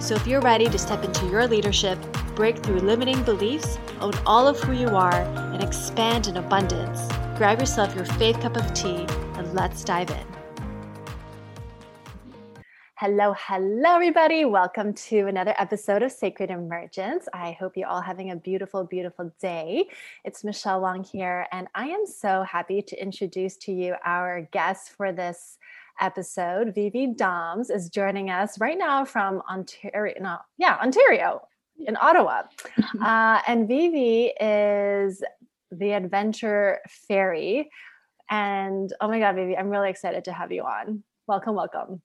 So if you're ready to step into your leadership, break through limiting beliefs, own all of who you are, and expand in abundance, grab yourself your faith cup of tea and let's dive in. Hello, hello, everybody. Welcome to another episode of Sacred Emergence. I hope you're all having a beautiful, beautiful day. It's Michelle Wong here, and I am so happy to introduce to you our guest for this episode. Vivi Doms is joining us right now from Ontario. No, yeah, Ontario in Ottawa. Uh, and Vivi is the adventure fairy. And oh my God, Vivi, I'm really excited to have you on. Welcome, welcome.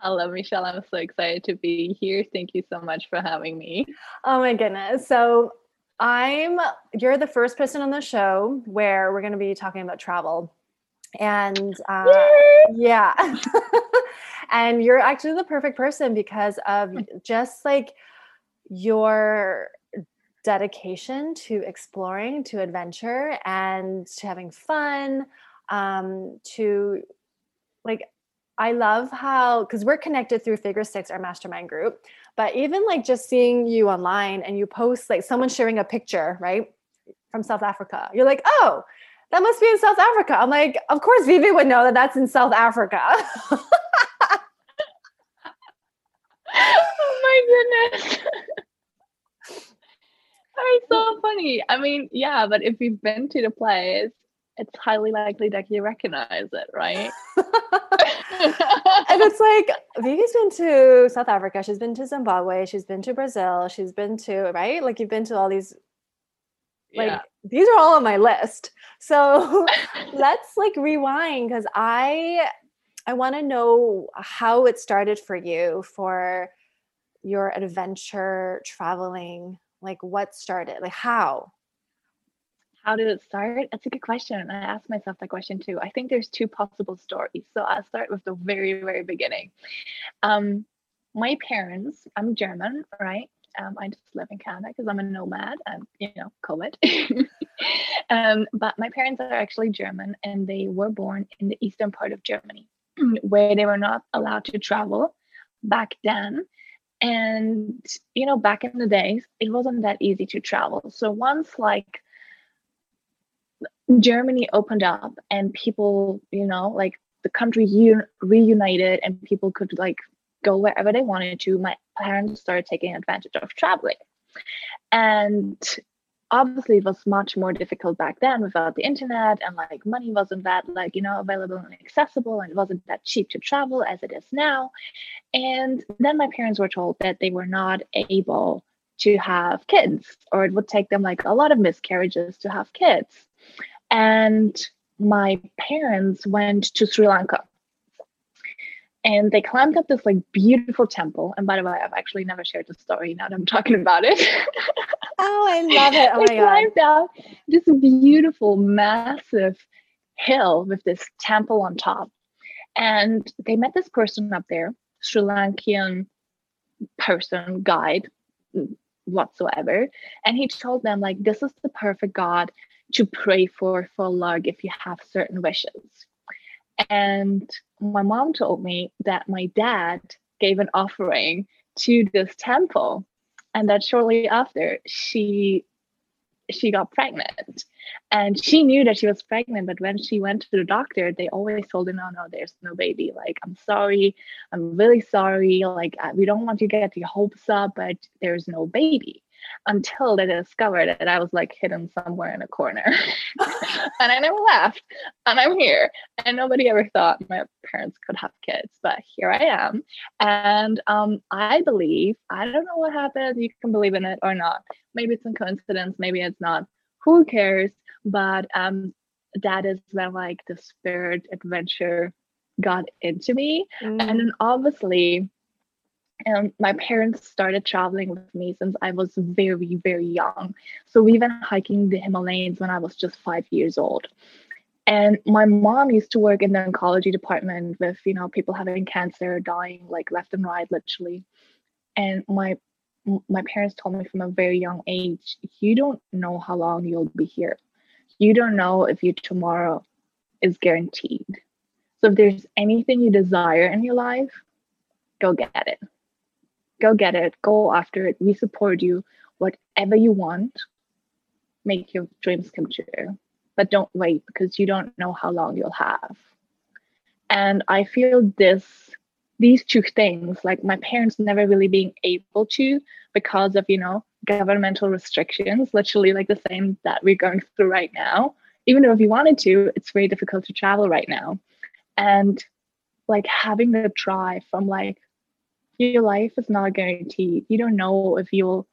Hello, Michelle. I'm so excited to be here. Thank you so much for having me. Oh my goodness. So I'm you're the first person on the show where we're going to be talking about travel and uh, yeah and you're actually the perfect person because of hmm. just like your dedication to exploring to adventure and to having fun um to like i love how because we're connected through figure six our mastermind group but even like just seeing you online and you post like someone sharing a picture right from south africa you're like oh that must be in South Africa. I'm like, of course, Vivi would know that that's in South Africa. oh my goodness. That's so funny. I mean, yeah, but if you've been to the place, it's highly likely that you recognize it, right? and it's like Vivi's been to South Africa, she's been to Zimbabwe, she's been to Brazil, she's been to, right? Like you've been to all these like yeah. These are all on my list. So let's like rewind because i i want to know how it started for you for your adventure traveling. Like what started like how? How did it start? That's a good question. I asked myself that question too. I think there's two possible stories. So i'll start with the very very beginning. Um my parents i'm german right um, I just live in Canada because I'm a nomad and, you know, COVID. um, but my parents are actually German and they were born in the eastern part of Germany where they were not allowed to travel back then. And, you know, back in the days, it wasn't that easy to travel. So once like Germany opened up and people, you know, like the country un- reunited and people could like go wherever they wanted to, my parents started taking advantage of traveling. And obviously it was much more difficult back then without the internet and like money wasn't that like you know available and accessible and it wasn't that cheap to travel as it is now. And then my parents were told that they were not able to have kids or it would take them like a lot of miscarriages to have kids. And my parents went to sri lanka and they climbed up this like beautiful temple. And by the way, I've actually never shared the story now that I'm talking about it. oh, I love it. Oh they climbed God. up this beautiful, massive hill with this temple on top. And they met this person up there, Sri Lankan person, guide, mm, whatsoever. And he told them, like, this is the perfect God to pray for for luck if you have certain wishes. And my mom told me that my dad gave an offering to this temple and that shortly after she she got pregnant. And she knew that she was pregnant but when she went to the doctor they always told her no no there's no baby. Like i'm sorry. I'm really sorry. Like uh, we don't want you to get your hopes up but there's no baby until they discovered that I was like hidden somewhere in a corner. and I never left. And I'm here. And nobody ever thought my parents could have kids, but here I am. And um, I believe, I don't know what happened. You can believe in it or not. Maybe it's a coincidence, maybe it's not. Who cares? But um, that is when like the spirit adventure got into me. Mm. And then obviously And my parents started traveling with me since I was very, very young. So we went hiking the Himalayas when I was just five years old. And my mom used to work in the oncology department with, you know, people having cancer, dying like left and right, literally. And my my parents told me from a very young age, you don't know how long you'll be here. You don't know if you tomorrow is guaranteed. So if there's anything you desire in your life, go get it. Go get it. Go after it. We support you. Whatever you want, make your dreams come true. But don't wait because you don't know how long you'll have. And I feel this these two things, like my parents never really being able to because of, you know, governmental restrictions, literally like the same that we're going through right now. Even though if you wanted to, it's very difficult to travel right now. And like having the drive from like your life is not guaranteed. You don't know if you'll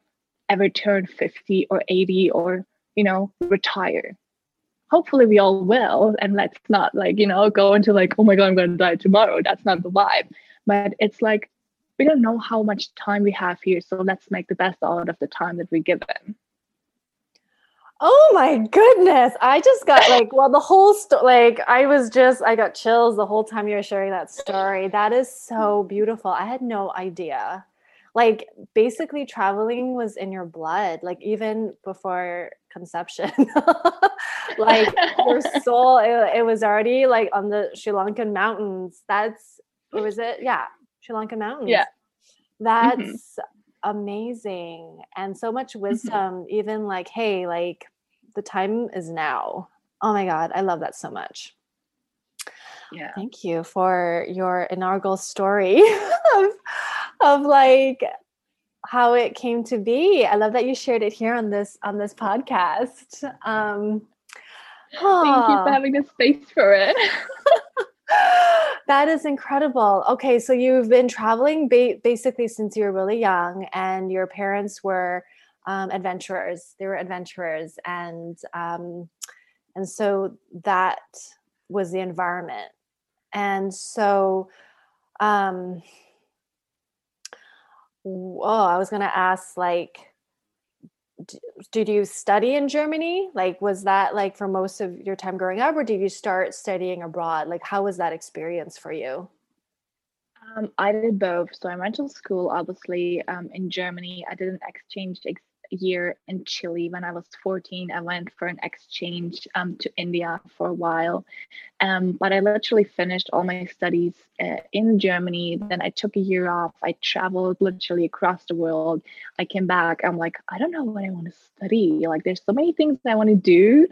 ever turn 50 or 80 or, you know, retire. Hopefully we all will. And let's not like, you know, go into like, oh my God, I'm going to die tomorrow. That's not the vibe. But it's like, we don't know how much time we have here. So let's make the best out of the time that we're given. Oh my goodness. I just got like, well, the whole story, like, I was just, I got chills the whole time you were sharing that story. That is so beautiful. I had no idea. Like, basically, traveling was in your blood, like, even before conception. like, your soul, it, it, was already like on the Sri Lankan mountains. That's, what was it? Yeah, Sri Lankan mountains. Yeah. That's mm-hmm amazing and so much mm-hmm. wisdom even like hey like the time is now. Oh my god i love that so much. Yeah. Thank you for your inaugural story of of like how it came to be. I love that you shared it here on this on this podcast. Um thank you for having the space for it that is incredible. Okay, so you've been traveling ba- basically since you were really young, and your parents were um, adventurers. They were adventurers, and um, and so that was the environment. And so, um, oh, I was going to ask, like, did you study in Germany? Like, was that like for most of your time growing up, or did you start studying abroad? Like, how was that experience for you? Um, I did both. So I went to school, obviously, um, in Germany. I did an exchange ex- year in Chile when I was 14. I went for an exchange um, to India for a while. Um, but I literally finished all my studies uh, in Germany. Then I took a year off. I traveled literally across the world. I came back. I'm like, I don't know what I want to study. Like, there's so many things I want to do.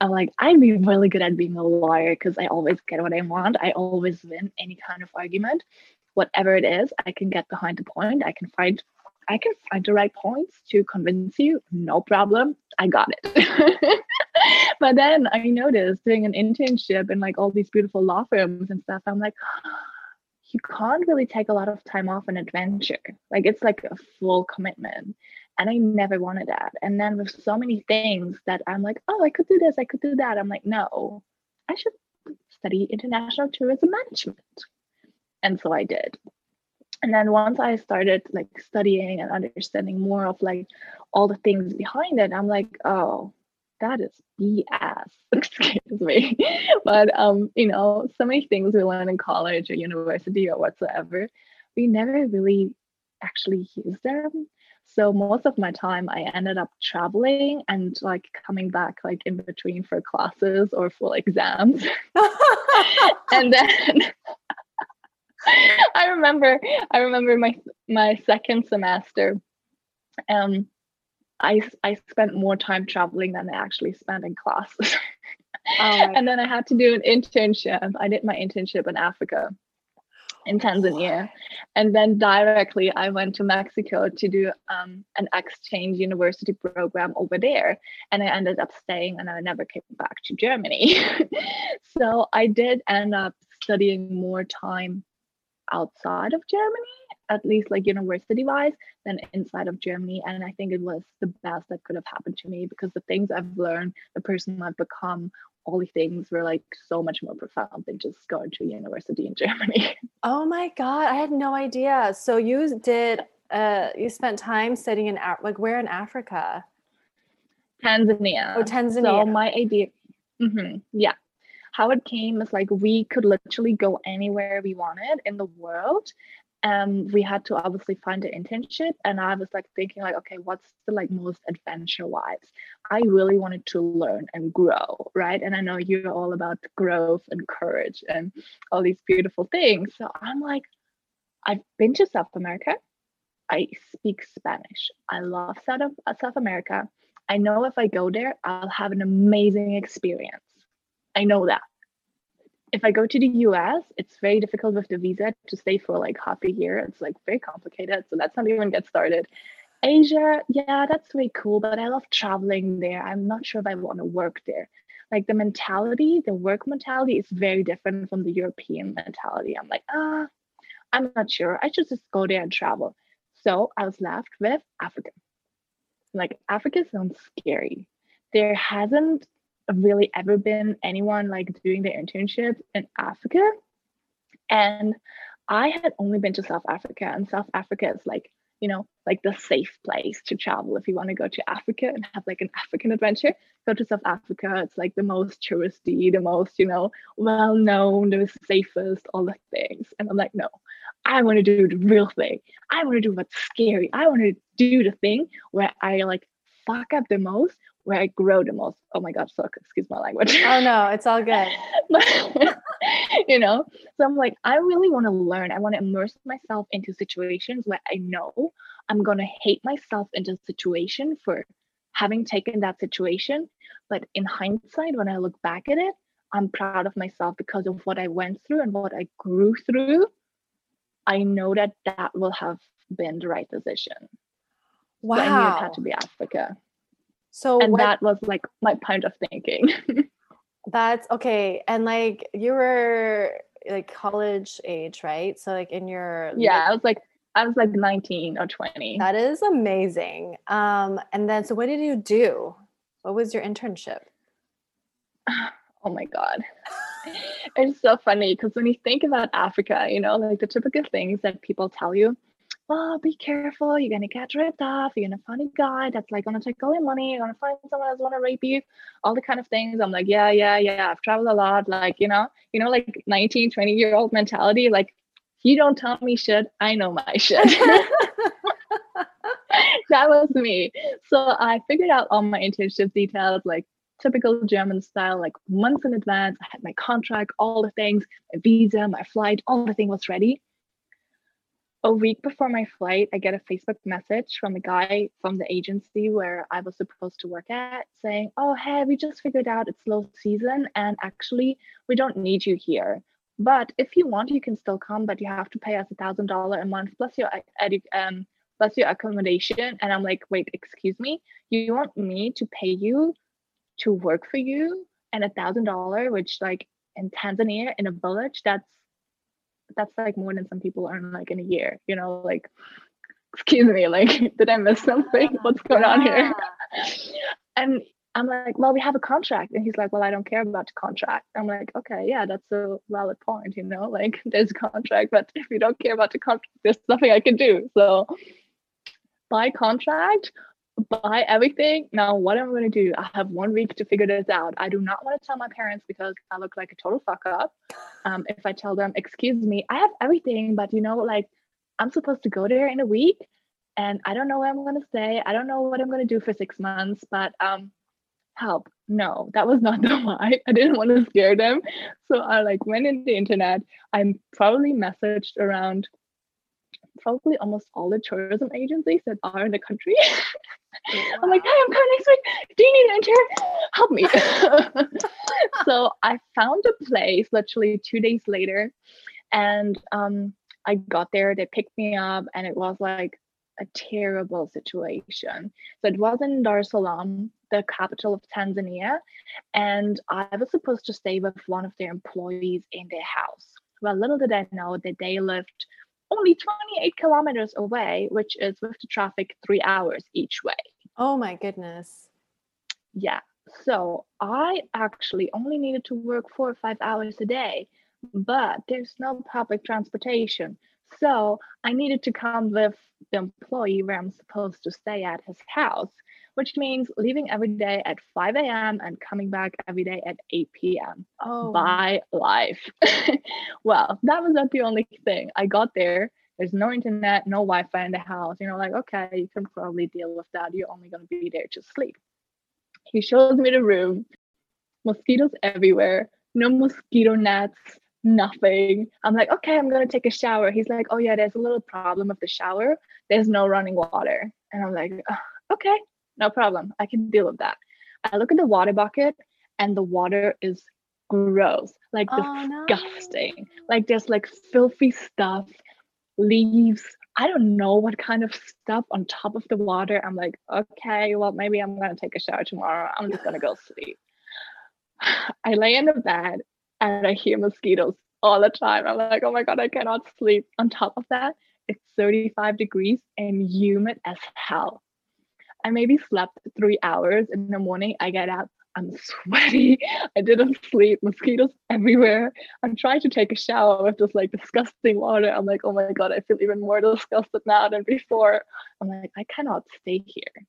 I'm like, I'd be really good at being a lawyer because I always get what I want. I always win any kind of argument whatever it is, I can get behind the point. I can find I can find the right points to convince you, no problem. I got it. but then I noticed doing an internship in like all these beautiful law firms and stuff, I'm like, you can't really take a lot of time off an adventure. Like it's like a full commitment. And I never wanted that. And then with so many things that I'm like, oh, I could do this, I could do that. I'm like, no, I should study international tourism management. And so I did and then once i started like studying and understanding more of like all the things behind it i'm like oh that is bs excuse me. But um you know so many things we learn in college or university or whatsoever we never really actually use them. So most of my time i ended up traveling and like coming back like in between for classes or for exams. And then I remember I remember my my second semester. Um I I spent more time traveling than I actually spent in classes. Oh and then I had to do an internship. I did my internship in Africa in Tanzania. And then directly I went to Mexico to do um, an exchange university program over there. And I ended up staying and I never came back to Germany. so I did end up studying more time outside of Germany, at least like university wise, than inside of Germany. And I think it was the best that could have happened to me because the things I've learned, the person I've become, all the things were like so much more profound than just going to university in Germany. Oh my god, I had no idea. So you did uh you spent time studying in like where in Africa? Tanzania. Oh, Tanzania. So my idea, mm-hmm, yeah, how it came is like we could literally go anywhere we wanted in the world, um, we had to obviously find an internship and i was like thinking like okay what's the like most adventure wise i really wanted to learn and grow right? And i know you're all about growth and courage and all these beautiful things. So i'm like i've been to south america. I speak spanish. I love south, south america. I know if i go there i'll have an amazing experience i know that if I go to the US, it's very difficult with the visa to stay for like half a year. It's like very complicated. So let's not even get started. Asia, yeah, that's way cool, but I love traveling there. I'm not sure if I want to work there. Like the mentality, the work mentality is very different from the European mentality. I'm like, ah, I'm not sure. I should just go there and travel. So I was left with Africa. Like Africa sounds scary. There hasn't really ever been anyone like doing the internship in Africa. And I had only been to South Africa, and South Africa is like, you know, like the safe place to travel if you want to go to Africa and have like an African adventure. Go to South Africa. It's like the most touristy, the most, you know, well known, the safest, all the things. And I'm like, no, I want to do the real thing. I want to do what's scary. I want to do the thing where I like fuck up the most, where I grow the most. Oh my God, so excuse my language. Oh no, it's all good. you know, so I'm like, I really want to learn. I want to immerse myself into situations where I know I'm going to hate myself into the situation for having taken that situation. But in hindsight, when I look back at it, I'm proud of myself because of what I went through and what I grew through. I know that that will have been the right decision. Wow. So I knew it had to be Africa. So and what, that was like my point of thinking. that's okay. And like you were like college age, right? So like in your Yeah, like, I was like I was like 19 or 20. That is amazing. Um and then so what did you do? What was your internship? Oh my god. it's so funny because when you think about Africa, you know, like the typical things that people tell you, oh, be careful, you're gonna get ripped off, you're gonna find a guy that's like gonna take all your money, you're gonna find someone that's gonna rape you, all the kind of things. I'm like, yeah, yeah, yeah, I've traveled a lot, like, you know, you know, like 19, 20 year old mentality, like, you don't tell me shit, I know my shit. that was me. So I figured out all my internship details, like typical German style, like months in advance. I had my contract, all the things, my visa, my flight, all the thing was ready a week before my flight, I get a Facebook message from a guy from the agency where I was supposed to work at saying, Oh, hey, we just figured out it's low season and actually we don't need you here. But if you want, you can still come, but you have to pay us a thousand dollar a month plus your edu- um plus your accommodation. And I'm like, wait, excuse me, you want me to pay you to work for you and a thousand dollar, which like in Tanzania in a village, that's that's like more than some people earn like in a year you know like excuse me like did i miss something? What's going on here? And i'm like well we have a contract. And he's like well i don't care about the contract. I'm like okay yeah that's a valid point you know like there's a contract but if you don't care about the contract there's nothing i can do. So by contract buy everything. Now, what am I going to do? I have one week to figure this out. I do not want to tell my parents because I look like a total fuck up. Um, if I tell them, excuse me, I have everything, but you know, like I'm supposed to go there in a week and I don't know where I'm going to stay. I don't know what I'm going to do for six months, but um, help. No, that was not the why. I didn't want to scare them. So I like went in the internet. I probably messaged around probably almost all the tourism agencies that are in the country. Wow. I'm like, hey, I'm coming next week. Do you need an intern? Help me. so I found a place literally two days later. And um, I got there, they picked me up, and it was like a terrible situation. So it was in Dar es Salaam, the capital of Tanzania, and I was supposed to stay with one of their employees in their house. Well, little did I know that they lived only 28 kilometers away, which is with the traffic three hours each way. Oh my goodness. Yeah. So I actually only needed to work four or five hours a day, but there's no public transportation. So I needed to come with the employee where I'm supposed to stay at his house, which means leaving every day at 5 a.m. and coming back every day at 8 p.m. Oh, by life. well, that was not the only thing. I got there. There's no internet, no Wi-Fi in the house. You know, like okay, you can probably deal with that. You're only gonna be there to sleep. He shows me the room, mosquitoes everywhere, no mosquito nets, nothing. I'm like, okay, I'm gonna take a shower. He's like, oh yeah, there's a little problem with the shower. There's no running water. And I'm like, oh, okay, no problem. I can deal with that. I look at the water bucket and the water is gross, like Oh, disgusting. no. Like there's like filthy stuff, leaves. I don't know what kind of stuff on top of the water. I'm like, okay, well, maybe I'm gonna take a shower tomorrow. I'm just gonna go sleep. I lay in the bed and I hear mosquitoes all the time. I'm like, oh my god, I cannot sleep. On top of that, it's 35 degrees and humid as hell. I maybe slept three hours in the morning. I get up, I'm sweaty. I didn't sleep, mosquitoes everywhere. I'm trying to take a shower with this like disgusting water. I'm like, oh my god, I feel even more disgusted now than before. I'm like, I cannot stay here.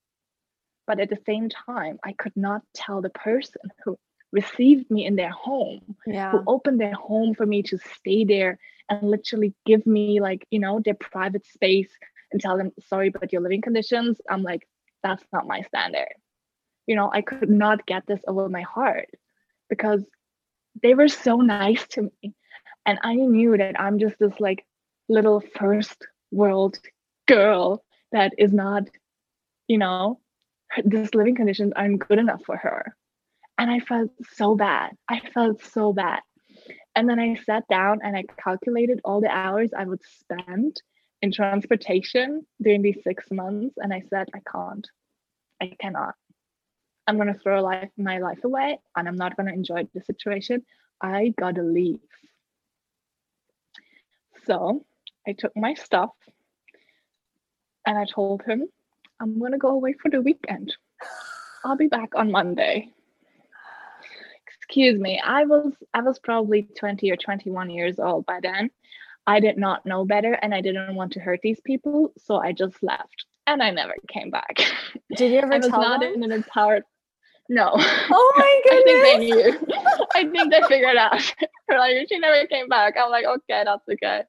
But at the same time, I could not tell the person who received me in their home Yeah. who opened their home for me to stay there and literally give me like you know their private space and tell them sorry but your living conditions i'm like that's not my standard you know i could not get this over my heart because they were so nice to me and i knew that i'm just this like little first world girl that is not you know this living conditions aren't good enough for her and I felt so bad. I felt so bad. And then I sat down and I calculated all the hours I would spend in transportation during these six months. And I said, I can't. I cannot. I'm going to throw life, my life away and I'm not going to enjoy the situation. I got to leave. So I took my stuff and I told him, I'm going to go away for the weekend. I'll be back on Monday excuse me i was i was probably 20 or 21 years old by then i did not know better and i didn't want to hurt these people so i just left and i never came back. Did you ever i was tell not them? in an empowered no. Oh my goodness. i think they knew. I think they figured out. They're like she never came back. I'm like okay that's okay.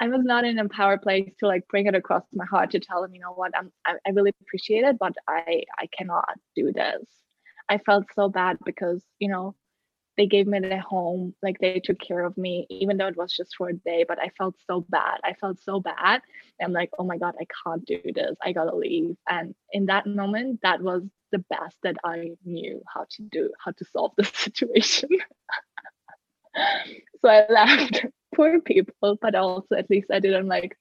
I was not in an empowered place to like bring it across my heart to tell them you know what? I'm i, I really appreciate it but i i cannot do this. I felt so bad because, you know, they gave me their home, like they took care of me, even though it was just for a day, but I felt so bad. I felt so bad. I'm like, oh my God, I can't do this. I gotta leave. And in that moment, that was the best that I knew how to do, how to solve the situation. so I left. Poor people, but also at least I didn't like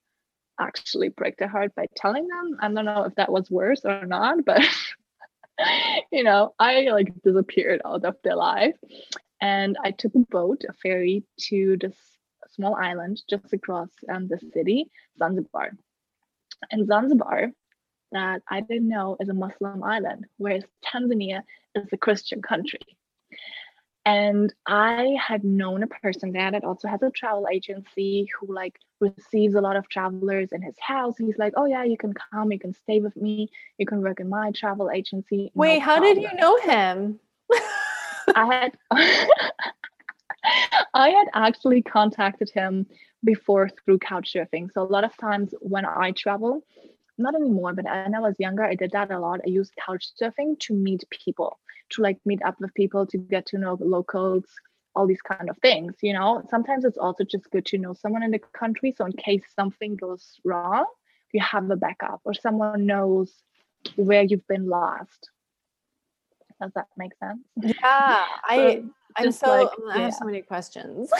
actually break their heart by telling them. I don't know if that was worse or not, but you know, I like disappeared out of their life. And I took a boat, a ferry to this small island just across um, the city, Zanzibar. And Zanzibar, that I didn't know is a Muslim island, whereas Tanzania is a Christian country. And I had known a person there that also has a travel agency who like receives a lot of travelers in his house. He's like, oh yeah, you can come, you can stay with me, you can work in my travel agency. no Wait, how did you know him? I had I had actually contacted him before through couch surfing. So a lot of times when I travel, not anymore, but when I was younger, I did that a lot. I used couch surfing to meet people, to like meet up with people, to get to know the locals, all these kind of things. You know, sometimes it's also just good to know someone in the country. So in case something goes wrong, you have a backup or someone knows where you've been last. Does that make sense? Yeah, I I'm so like, I yeah. have so many questions.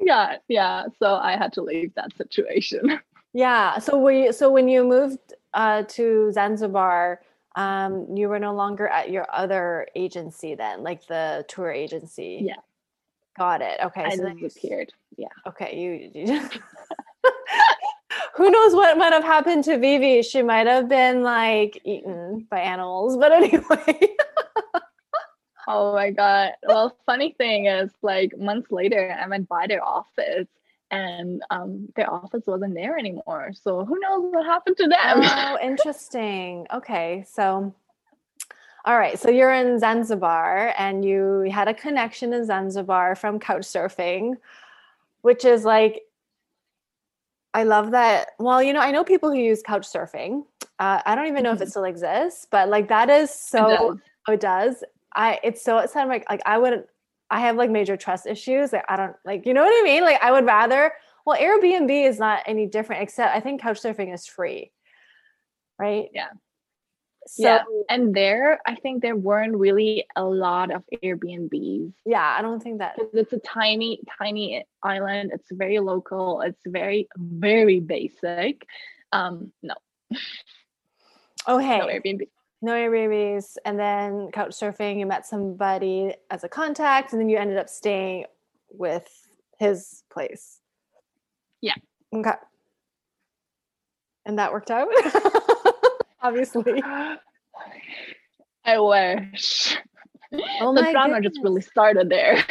yeah yeah so i had to leave that situation yeah. So we so when you moved uh, to Zanzibar, um, you were no longer at your other agency then, like the tour agency. Yeah. Got it. Okay. i so you disappeared yeah Okay, you. you who knows what might have happened to Vivi? She might have been like eaten by animals. But anyway. oh my god. Well, funny thing is, like months later, I went by their office and um, their office wasn't there anymore. So who knows what happened to them? Oh, interesting. Okay, so all right, so you're in Zanzibar and you had a connection in Zanzibar from couch surfing, which is like I love that. Well, you know, I know people who use couch surfing. Uh, I don't even know mm-hmm. if it mm-hmm. still exists, but like that is so. It does. Oh, it does. I. It's so. It sounded like like I would. I have like major trust issues. Like I don't like. You know what I mean? Like I would rather. Well, Airbnb is not any different, except I think couch surfing is free. Right. Yeah. So, yeah, and there, I think there weren't really a lot of Airbnbs. Yeah, I don't think that it's a tiny, tiny island. It's very local. It's very, very basic. Um, no. Okay. No Airbnb. No Airbnbs, and then couch surfing. You met somebody as a contact, and then you ended up staying with his place. Yeah. Okay. And that worked out. obviously. I wish. Oh the drama goodness. just really started there.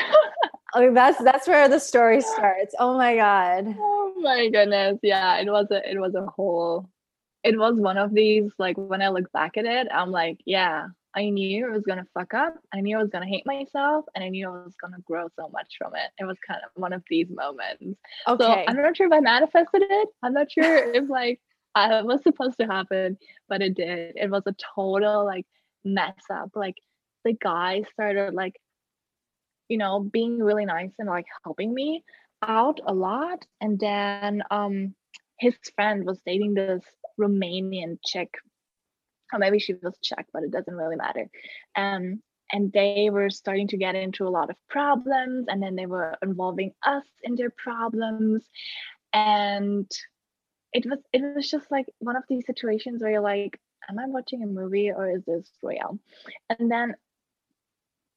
oh, that's that's where the story starts. Oh my god. Oh my goodness. Yeah, it was a it was a whole it was one of these like when I look back at it, I'm like, yeah, I knew it was gonna fuck up. I knew I was gonna hate myself, and I knew I was gonna grow so much from it. It was kind of one of these moments. Okay. So I'm not sure if I manifested it. I'm not sure if like uh, was supposed to happen, but it did. It was a total like mess up. Like the guy started like, you know, being really nice and like helping me out a lot. And then um his friend was dating this Romanian chick. Or maybe she was Czech, but it doesn't really matter. Um, and they were starting to get into a lot of problems and then they were involving us in their problems and it was it was just like one of these situations where you're like am i watching a movie or is this real? And then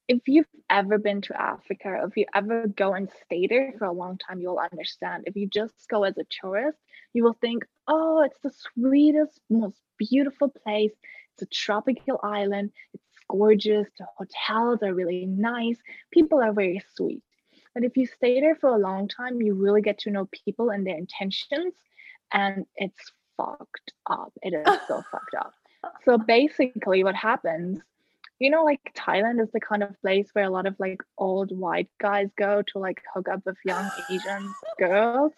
if you've ever been to africa if you ever go and stay there for a long time you'll understand. If you just go as a tourist you will think oh it's the sweetest most beautiful place. It's a tropical island. It's gorgeous. The hotels are really nice. People are very sweet. But if you stay there for a long time you really get to know people and their intentions and it's fucked up. It is so fucked up. So basically, what happens, you know, like Thailand is the kind of place where a lot of like old white guys go to like hook up with young Asian girls.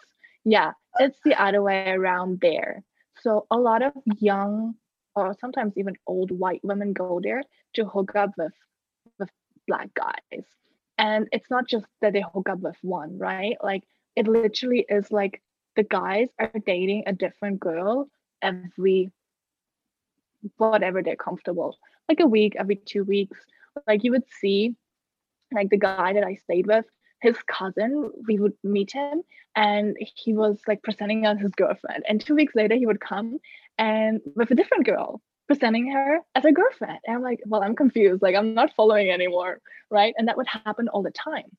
Yeah, it's the other way around there. So a lot of young or sometimes even old white women go there to hook up with with black guys. And it's not just that they hook up with one, right? Like it literally is like the guys are dating a different girl every whatever they're comfortable. Like a week every two weeks. Like you would see like the guy that i stayed with his cousin we would meet him and he was like presenting as his girlfriend. And two weeks later he would come and with a different girl presenting her as a girlfriend. And i'm like well i'm confused. Like i'm not following anymore right? And that would happen all the time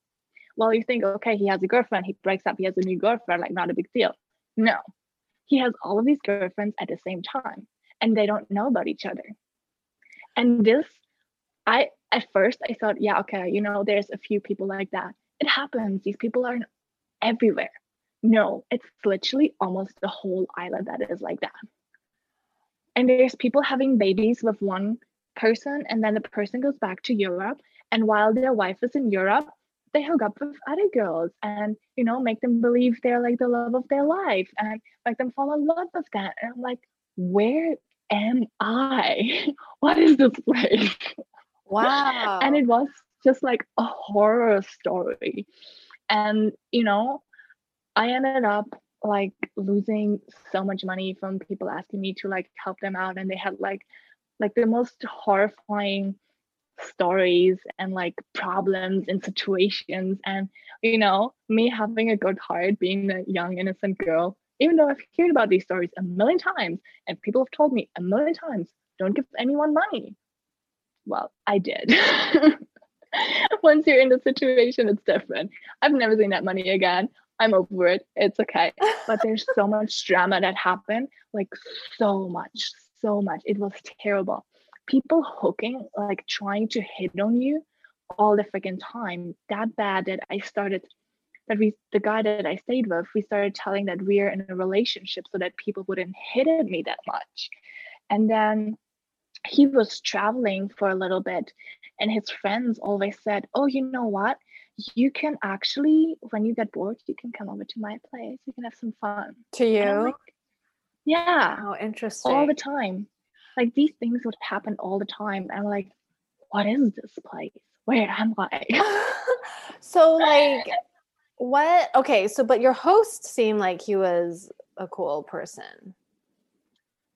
well, you think, okay, he has a girlfriend, he breaks up, he has a new girlfriend, like not a big deal. No, he has all of these girlfriends at the same time and they don't know about each other. And this, I, at first, I thought, yeah, okay, you know, there's a few people like that. It happens. These people are everywhere. No, it's literally almost the whole island that is like that. And there's people having babies with one person, and then the person goes back to Europe. And while their wife is in Europe, they hook up with other girls and you know make them believe they're like the love of their life and make them fall in love with that. And i'm like where am i? What is this place wow. and it was just like a horror story. And you know i ended up like losing so much money from people asking me to like help them out and they had like like the most horrifying stories and like problems and situations and you know me having a good heart being a young innocent girl even though i've heard about these stories a million times and people have told me a million times don't give anyone money well i did once you're in the situation it's different i've never seen that money again I'm over it. It's okay. But there's so much drama that happened, like so much, so much. It was terrible. People hooking, like trying to hit on you all the freaking time. That bad that I started that we the guy that I stayed with, we started telling that we're in a relationship so that people wouldn't hit at me that much. And then he was traveling for a little bit and his friends always said, Oh, you know what? You can actually, when you get bored, you can come over to my place. You can have some fun. To you? Like, yeah. Oh, interesting. All the time. Like these things would happen all the time. And I'm like, what is this place? Where am I? so like what okay, so but your host seemed like he was a cool person.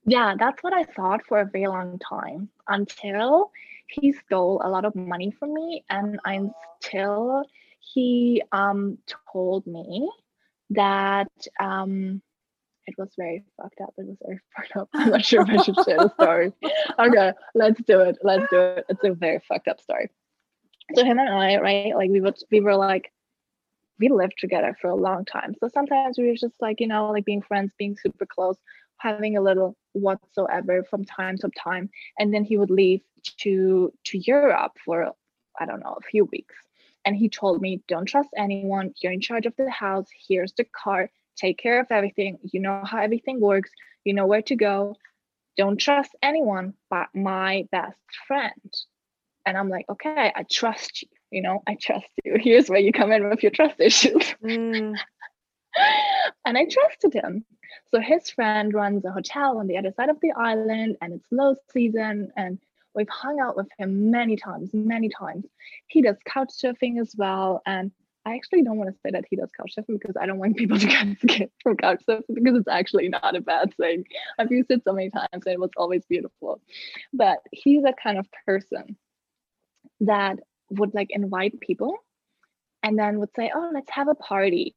Yeah, that's what I thought for a very long time until he stole a lot of money from me and until he um told me that um it was very fucked up. It was very fucked up. I'm not sure if I should share the story. Okay, let's do it. Let's do it. It's a very fucked up story. So him and I, right? Like we would we were like we lived together for a long time. So sometimes we were just like, you know, like being friends, being super close, having a little whatsoever from time to time. And then he would leave to to Europe for I don't know, a few weeks. And he told me, don't trust anyone. You're in charge of the house. Here's the car. Take care of everything. You know how everything works. You know where to go. Don't trust anyone but my best friend. And I'm like, okay, I trust you you know, I trust you. Here's where you come in with your trust issues. Mm. and I trusted him. So his friend runs a hotel on the other side of the island and it's low season and we've hung out with him many times, many times. He does couch surfing as well. And I actually don't want to say that he does couch surfing because I don't want people to get scared from couch surfing because it's actually not a bad thing. I've used it so many times and it was always beautiful. But he's a kind of person that would like invite people and then would say, Oh, let's have a party.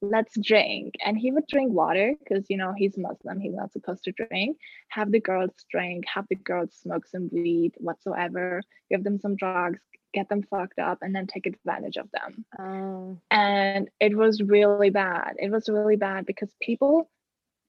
Let's drink. And he would drink water because, you know, he's Muslim. He's not supposed to drink. Have the girls drink, have the girls smoke some weed whatsoever, give them some drugs, get them fucked up, and then take advantage of them. Oh. And it was really bad. It was really bad because people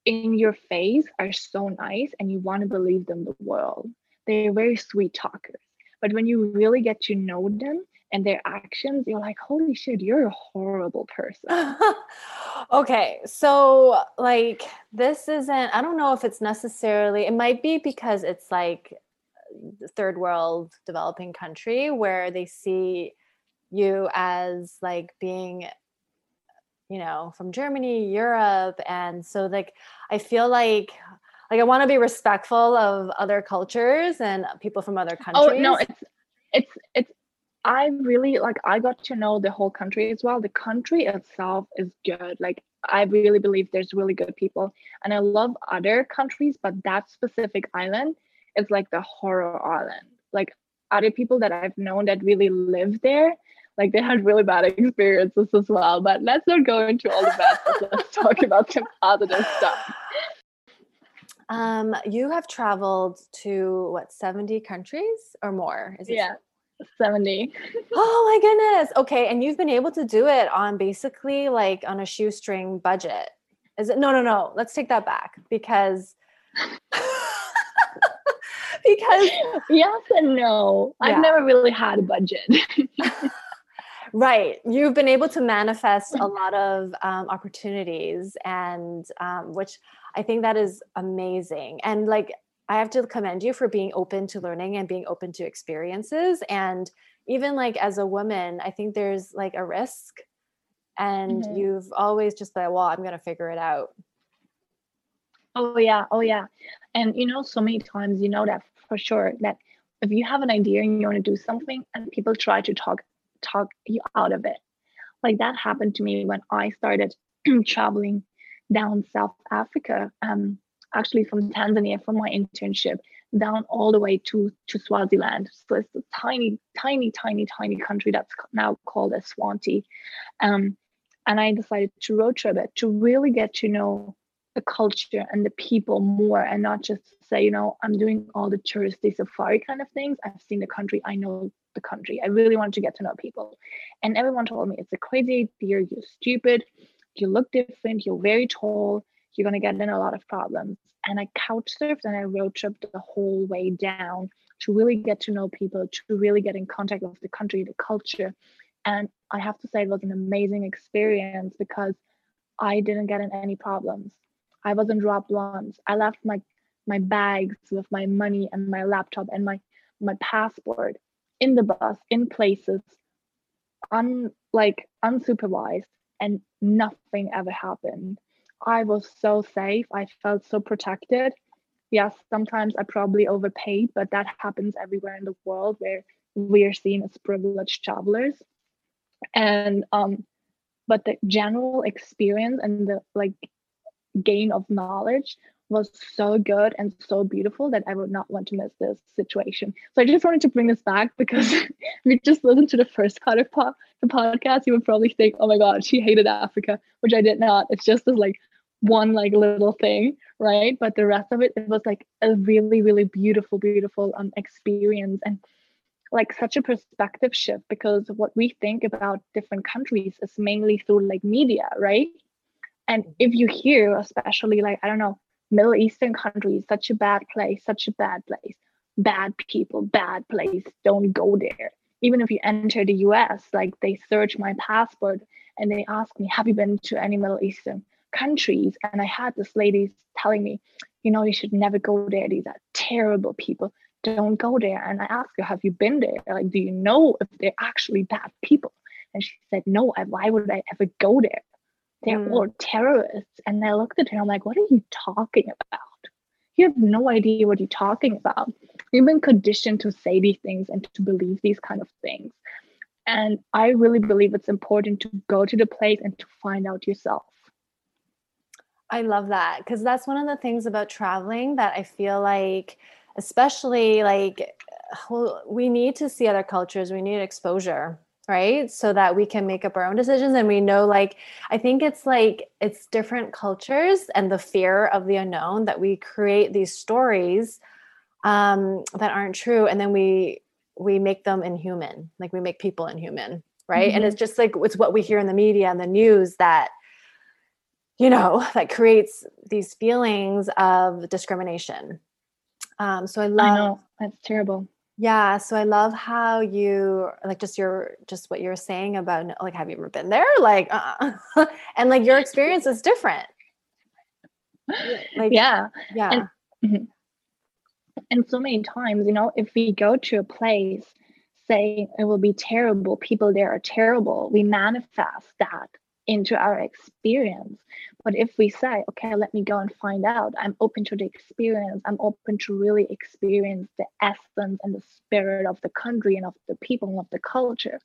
in your face are so nice and you want to believe them the world. They're very sweet talkers but when you really get to know them and their actions, you're like, holy shit, you're a horrible person. okay. So, like, this isn't, I don't know if it's necessarily, it might be because it's like third world developing country where they see you as like being you know from germany europe and so like i feel like like I want to be respectful of other cultures and people from other countries. Oh no, it's it's it's I really like I got to know the whole country as well. The country itself is good. Like I really believe there's really good people. And I love other countries, but that specific island is like the horror island. Like other people that I've known that really live there, like they had really bad experiences as well. But let's not go into all the bad stuff. Let's talk about some positive stuff. Um, you have traveled to what, 70 countries or more? Is yeah. 70. oh my goodness. Okay. And you've been able to do it on basically like on a shoestring budget. Is it? No, no, no. Let's take that back because. because yes and no. Yeah. I've never really had a budget. right you've been able to manifest a lot of um, opportunities and um, which I think that is amazing. And like, I have to commend you for being open to learning and being open to experiences. And even like as a woman, I think there's like a risk. And mm-hmm. you've always just said, well, I'm going to figure it out. Oh, yeah. Oh, yeah. And you know, so many times, you know that for sure that if you have an idea and you want to do something and people try to talk talk you out of it like that happened to me when i started traveling down South Africa, um, actually from Tanzania for my internship, down all the way to, to Swaziland. So it's a tiny, tiny, tiny, tiny country that's now called Eswatini. Um, and I decided to road trip it to really get to know the culture and the people more and not just say, you know, I'm doing all the touristy safari kind of things. I've seen the country, I know the country. I really wanted to get to know people. And everyone told me it's a crazy idea, you're stupid, you look different, you're very tall, you're gonna get in a lot of problems. And I couch surfed and I road tripped the whole way down to really get to know people, to really get in contact with the country, the culture. And I have to say it was an amazing experience because I didn't get in any problems. I wasn't robbed once. I left my my bags with my money and my laptop and my my passport in the bus in places un like unsupervised and nothing ever happened. I was so safe. I felt so protected. Yes, sometimes I probably overpaid, but that happens everywhere in the world where we are seen as privileged travelers. And um, but the general experience and the like gain of knowledge was so good and so beautiful that I would not want to miss this situation. So I just wanted to bring this back because you just listened to the first part of po- the podcast, you would probably think, oh my God, she hated Africa, which I did not. It's just this like one like little thing, right? But the rest of it, it was like a really, really beautiful, beautiful um experience and like such a perspective shift because what we think about different countries is mainly through like media, right? And if you hear, especially like, I don't know, Middle Eastern countries, such a bad place, such a bad place, bad people, bad place, don't go there. Even if you enter the US, like they search my passport and they ask me, Have you been to any Middle Eastern countries? And I had this lady telling me, You know, you should never go there. These are terrible people. Don't go there. And I asked her, Have you been there? Like, do you know if they're actually bad people? And she said, No, why would I ever go there? They're mm. all terrorists. And I looked at her, I'm like, what are you talking about? You have no idea what you're talking about. You've been conditioned to say these things and to believe these kind of things. And I really believe it's important to go to the place and to find out yourself. I love that because that's one of the things about traveling that I feel like, especially like, well, we need to see other cultures, we need exposure right? So that we can make up our own decisions. And we know like i think it's like it's different cultures and the fear of the unknown that we create these stories um that aren't true. And then we we make them inhuman like we make people inhuman right? Mm-hmm. and it's just like it's what we hear in the media and the news that you know that creates these feelings of discrimination. Um so i love I know. that's terrible yeah, so I love how you like just your just what you're saying about like have you ever been there? Like uh, and like your experience is different. Like yeah. Yeah. And, mm-hmm. and so many times, you know, if we go to a place saying it will be terrible, people there are terrible, we manifest that into our experience. But if we say, okay, let me go and find out, I'm open to the experience, I'm open to really experience the essence and the spirit of the country and of the people and of the culture,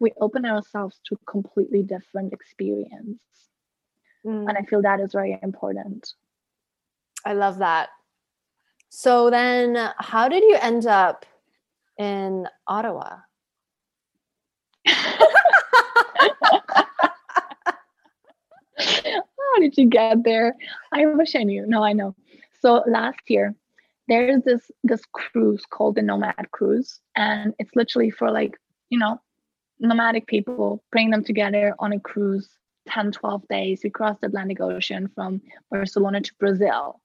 we open ourselves to completely different experience. Mm. And I feel that is very important. I love that. So then how did you end up in Ottawa? how did you get there? I wish I knew. No, I know. So last year, there's this this cruise called the Nomad Cruise, and it's literally for like you know nomadic people, bring them together on a cruise, 10, 12 days. We crossed the Atlantic Ocean from Barcelona to Brazil,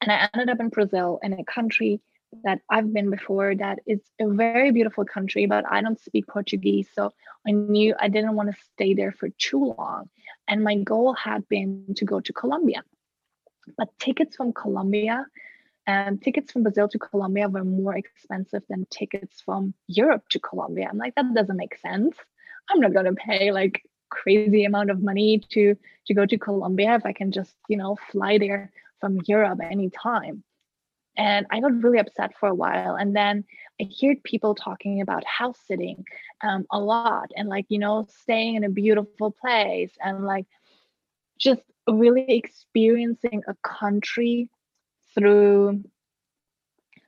and I ended up in Brazil in a country that I've been before that it's a very beautiful country, but I don't speak Portuguese. So I knew I didn't want to stay there for too long. And my goal had been to go to Colombia. But tickets from Colombia and tickets from Brazil to Colombia were more expensive than tickets from Europe to Colombia. I'm like, that doesn't make sense. I'm not gonna pay like crazy amount of money to to go to Colombia if I can just, you know, fly there from Europe anytime. And I got really upset for a while. And then I heard people talking about house sitting um, a lot and like, you know, staying in a beautiful place and like just really experiencing a country through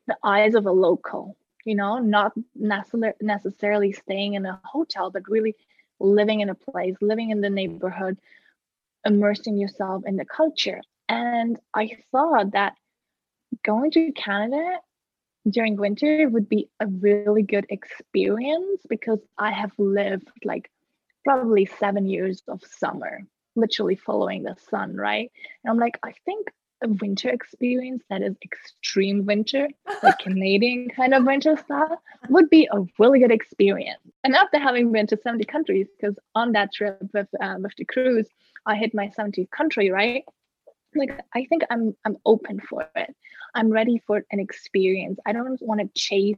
the eyes of a local, you know, not necessarily staying in a hotel, but really living in a place, living in the neighborhood, immersing yourself in the culture. And I thought that going to Canada during winter would be a really good experience because I have lived like probably seven years of summer, literally following the sun, right? And I'm like, I think a winter experience that is extreme winter, like Canadian kind of winter style, would be a really good experience. And after having been to 70 countries, because on that trip with uh, with the cruise, I hit my 70th country, right? Like I think I'm I'm open for it. I'm ready for an experience. I don't want to chase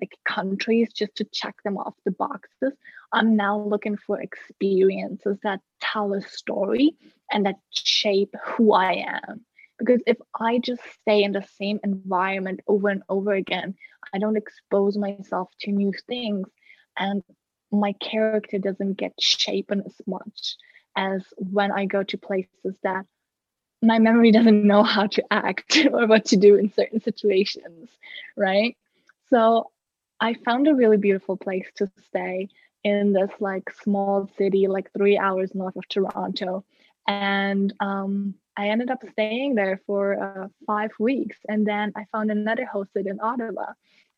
like countries just to check them off the boxes. I'm now looking for experiences that tell a story and that shape who I am. Because if I just stay in the same environment over and over again, I don't expose myself to new things and my character doesn't get shaped as much as when I go to places that my memory doesn't know how to act or what to do in certain situations, right? So I found a really beautiful place to stay in this like small city, like three hours north of Toronto. And um, I ended up staying there for uh, five weeks. And then I found another hosted in Ottawa.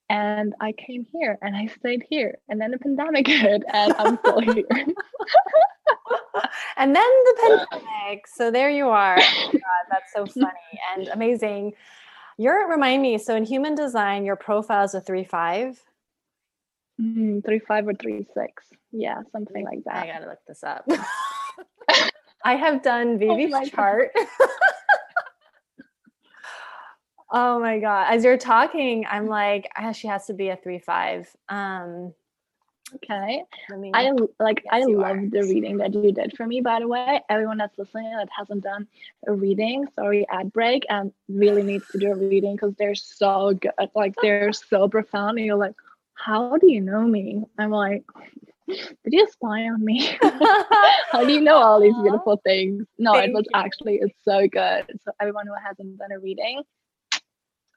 And I came here and I stayed here. And then the pandemic hit, and I'm still here. and then the pandemic. So there you are. Oh God, that's so funny and amazing. You're remind me. So in human design, your profile is a three five. Mm, three five or three six. Yeah, something like that. I gotta look this up. I have done Vivi's oh chart. oh my god! As you're talking, I'm like, ah, she has to be a three five. Um, Okay. I like I love the reading that you did for me, by the way. Everyone that's listening that hasn't done a reading, sorry, ad break, and really needs to do a reading because they're so good. Like they're so profound. And you're like, how do you know me? I'm like, did you spy on me? how do you know all these beautiful things? No, Thank it was you. actually it's so good. So everyone who hasn't done a reading,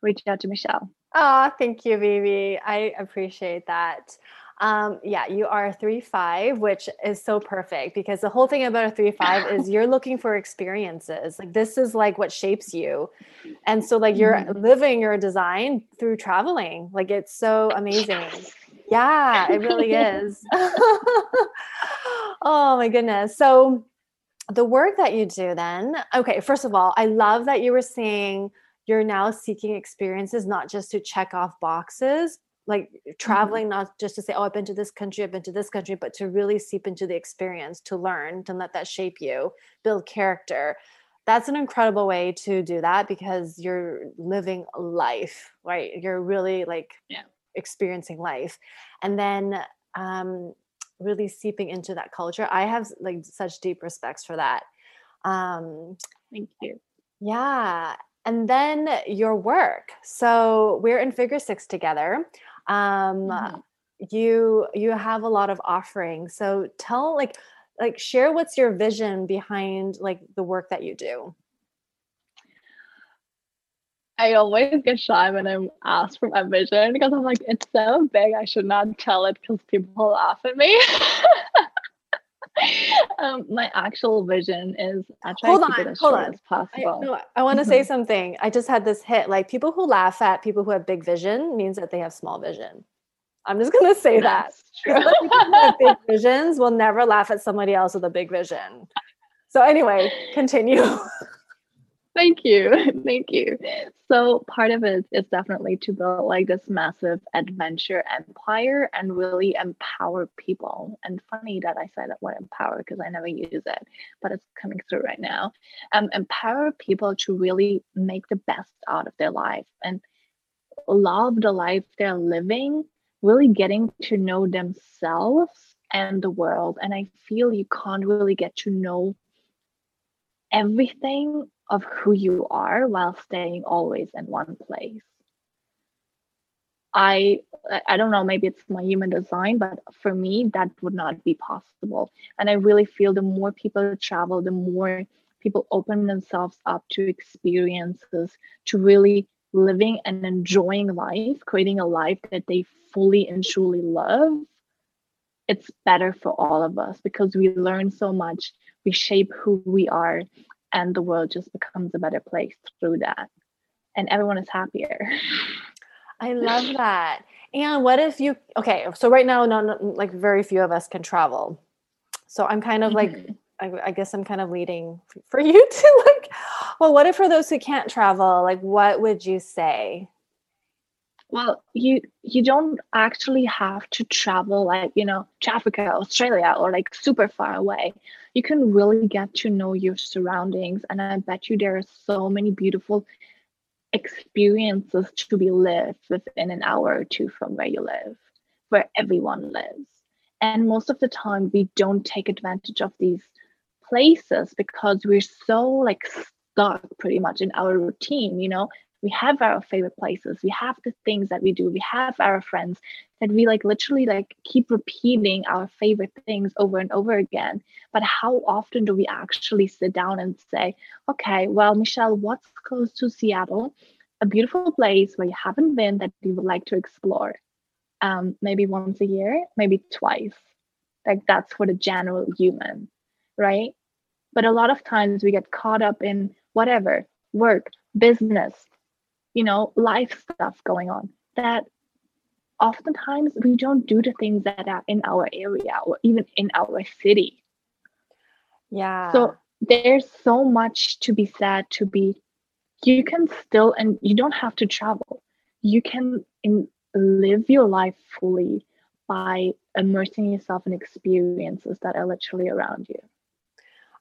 reach out to Michelle. Oh, thank you, Vivi. I appreciate that. Um, yeah, you are a three five, which is so perfect because the whole thing about a three five is you're looking for experiences. Like this is like what shapes you. And so like you're mm-hmm. living your design through traveling. Like it's so amazing. Yeah, it really is. oh my goodness. So the work that you do then, okay, first of all, I love that you were saying you're now seeking experiences not just to check off boxes like mm-hmm. traveling not just to say oh i've been to this country i've been to this country but to really seep into the experience to learn to let that shape you build character. That's an incredible way to do that because you're living life right? You're really like yeah. experiencing life. And then um really seeping into that culture i have like such deep respects for that. Um thank you. yeah. And then your work. So we're in figure six together um mm-hmm. you you have a lot of offerings so tell like like share what's your vision behind like the work that you do I always get shy when I'm asked for my vision because I'm like, it's so big, I should not tell it because people laugh at me. um, my actual vision is I try hold to keep on, it as hold short on. as possible. I, no, I want to mm-hmm. say something. I just had this hit. Like people who laugh at people who have big vision means that they have small vision. I'm just gonna say that. big visions will never laugh at somebody else with a big vision. So anyway, continue. Thank you. Thank you. So part of it is definitely to build like this massive adventure empire and really empower people. And funny that I said that word empower because I never use it, but it's coming through right now. Um, empower people to really make the best out of their life and love the life they're living, really getting to know themselves and the world. And I feel you can't really get to know everything of who you are while staying always in one place. I I don't know, maybe it's my human design, but for me that would not be possible. And I really feel the more people travel, the more people open themselves up to experiences, to really living and enjoying life, creating a life that they fully and truly love. It's better for all of us because we learn so much, we shape who we are, and the world just becomes a better place through that and everyone is happier I love that. And what if you okay, so right now no, no like very few of us can travel. So I'm kind of mm-hmm. like I, I, guess I'm kind of leading for you to like well what if for those who can't travel like what would you say well you you don't actually have to travel like you know to africa australia or like super far away. You can really get to know your surroundings and i bet you there are so many beautiful experiences to be lived within an hour or two from where you live where everyone lives. And most of the time we don't take advantage of these places because we're so like stuck pretty much in our routine you know we have our favorite places we have the things that we do we have our friends that we like literally like keep repeating our favorite things over and over again. But how often do we actually sit down and say okay well michelle what's close to seattle? A beautiful place where you haven't been that you would like to explore um, maybe once a year maybe twice. Like that's for the general human right? But a lot of times we get caught up in whatever work, business, you know, life stuff going on that oftentimes we don't do the things that are in our area or even in our city. Yeah. So there's so much to be said to be you can still and you don't have to travel. You can in, live your life fully by immersing yourself in experiences that are literally around you.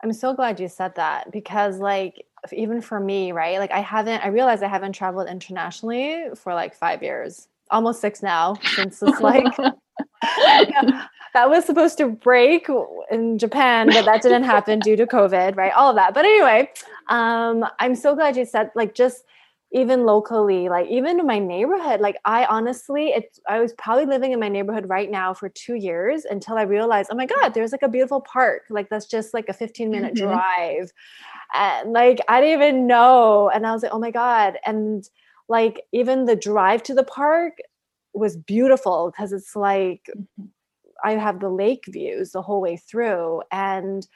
I'm so glad you said that because like even for me, right? Like I haven't I realized I haven't traveled internationally for like 5 years. Almost 6 now since it's like that was supposed to break in Japan, but that didn't happen due to COVID, right? All of that. But anyway, um I'm so glad you said like just even locally like even in my neighborhood like i honestly it's i was probably living in my neighborhood right now for two years until i realized oh my god there's like a beautiful park like that's just like a 15 minute mm-hmm. drive and like i didn't even know and i was like oh my god and like even the drive to the park was beautiful because it's like mm-hmm. i have the lake views the whole way through and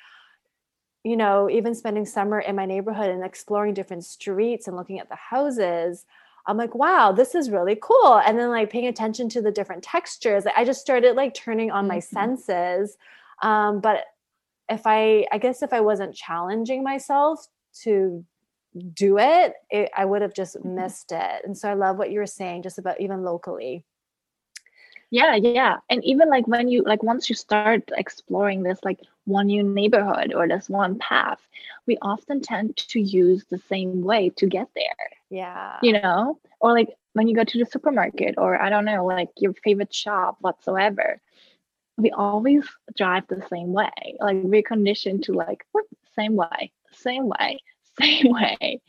you know, even spending summer in my neighborhood and exploring different streets and looking at the houses, I'm like, wow, this is really cool. And then like paying attention to the different textures, I just started like turning on my mm-hmm. senses. Um, but if I, I guess if I wasn't challenging myself to do it, it I would have just mm-hmm. missed it. And so I love what you were saying just about even locally yeah yeah. And even like when you like once you start exploring this like one new neighborhood or this one path we often tend to use the same way to get there yeah. you know? Or like when you go to the supermarket or i don't know like your favorite shop whatsoever we always drive the same way. Like we're conditioned to like same way same way same way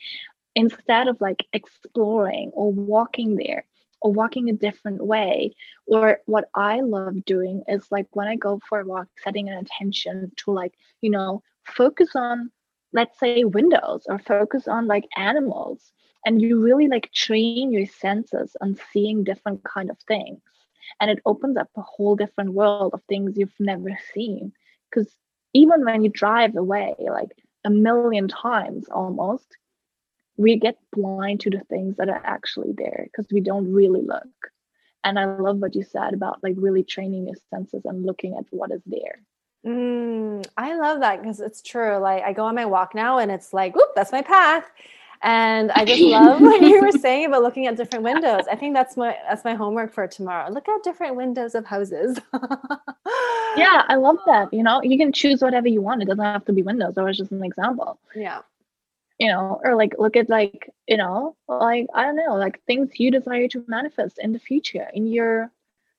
instead of like exploring or walking there or walking a different way. Or what I love doing is like when I go for a walk, setting an intention to like, you know, focus on, let's say, windows or focus on like animals. And you really like train your senses on seeing different kind of things. And it opens up a whole different world of things you've never seen. Because even when you drive away, like a million times almost, we get blind to the things that are actually there because we don't really look. And I love what you said about like really training your senses and looking at what is there. Mm, I love that because it's true. Like I go on my walk now and it's like, whoop, that's my path. And I just love what you were saying about looking at different windows. I think that's my that's my homework for tomorrow. Look at different windows of houses. yeah, I love that. You know, you can choose whatever you want. It doesn't have to be windows. That was just an example. Yeah you know or like look at like you know like i don't know like things you desire to manifest in the future in your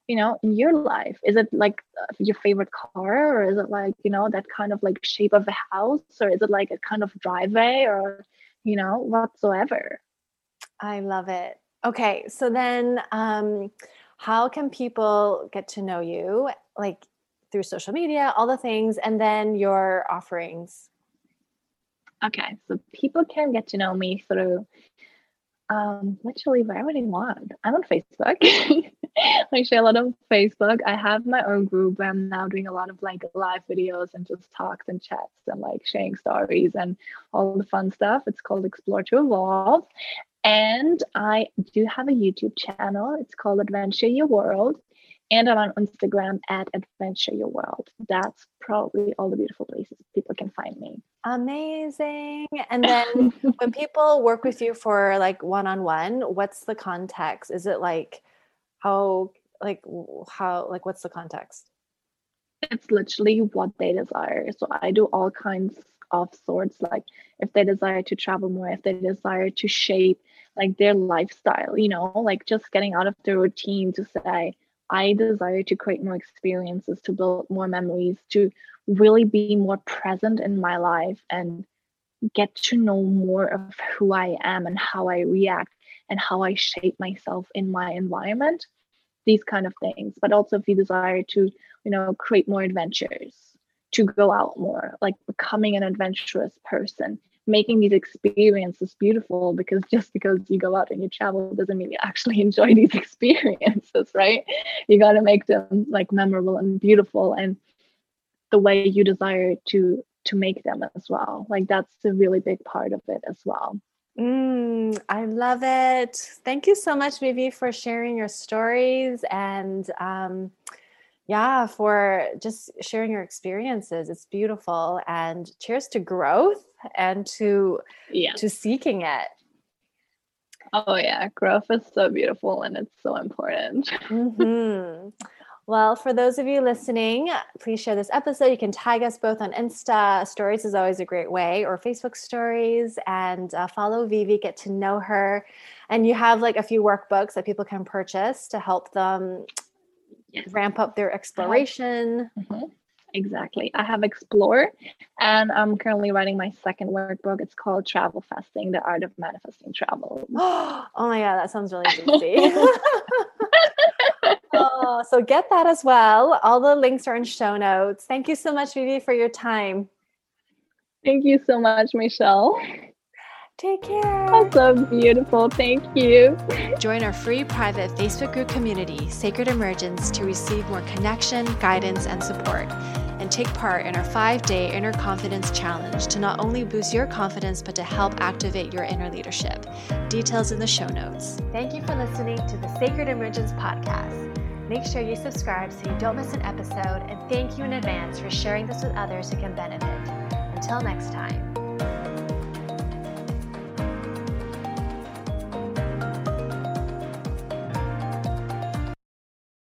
you know in your life. Is it like uh, your favorite car or is it like you know that kind of like shape of a house or is it like a kind of driveway or you know whatsoever? I love it. Okay so then um how can people get to know you like through social media all the things and then your offerings Okay, so people can get to know me through um, literally wherever they want. I'm on Facebook. I share a lot on Facebook. I have my own group where I'm now doing a lot of like live videos and just talks and chats and like sharing stories and all the fun stuff. It's called Explore to Evolve. And I do have a YouTube channel. It's called Adventure Your World. And I'm on Instagram at Adventure Your World. That's probably all the beautiful places people can find me. Amazing. And then when people work with you for like one on one, what's the context? Is it like how, like, how, like, what's the context? It's literally what they desire. So I do all kinds of sorts, like if they desire to travel more, if they desire to shape like their lifestyle, you know, like just getting out of the routine to say, I desire to create more experiences, to build more memories, to really be more present in my life and get to know more of who I am and how I react and how I shape myself in my environment. These kind of things. But also if you desire to, you know, create more adventures, to go out more, like becoming an adventurous person, making these experiences beautiful because just because you go out and you travel doesn't mean you actually enjoy these experiences, right? You got to make them like memorable and beautiful and the way you desire to to make them as well. Like that's a really big part of it as well. Mm, I love it. Thank you so much, Vivi, for sharing your stories and um, yeah, for just sharing your experiences. It's beautiful and cheers to growth and to yeah to seeking it. Oh yeah, growth is so beautiful and it's so important. mm-hmm. Well, for those of you listening, please share this episode. You can tag us both on Insta. Stories is always a great way, or Facebook stories, and uh, follow Vivi, get to know her. And you have like a few workbooks that people can purchase to help them yes. ramp up their exploration. Mm-hmm. Exactly. I have Explore, and I'm currently writing my second workbook. It's called Travel Fasting The Art of Manifesting Travel. oh my God, that sounds really juicy. oh, so get that as well. All the links are in show notes. Thank you so much, Vivi, for your time. Thank you so much, Michelle. Take care. That's so beautiful. Thank you. Join our free private Facebook group community, Sacred Emergence, to receive more connection, guidance, and support. And take part in our five day Inner Confidence Challenge to not only boost your confidence, but to help activate your inner leadership. Details in the show notes. Thank you for listening to the Sacred Emergence podcast. Make sure you subscribe so you don't miss an episode, and thank you in advance for sharing this with others who can benefit. Until next time.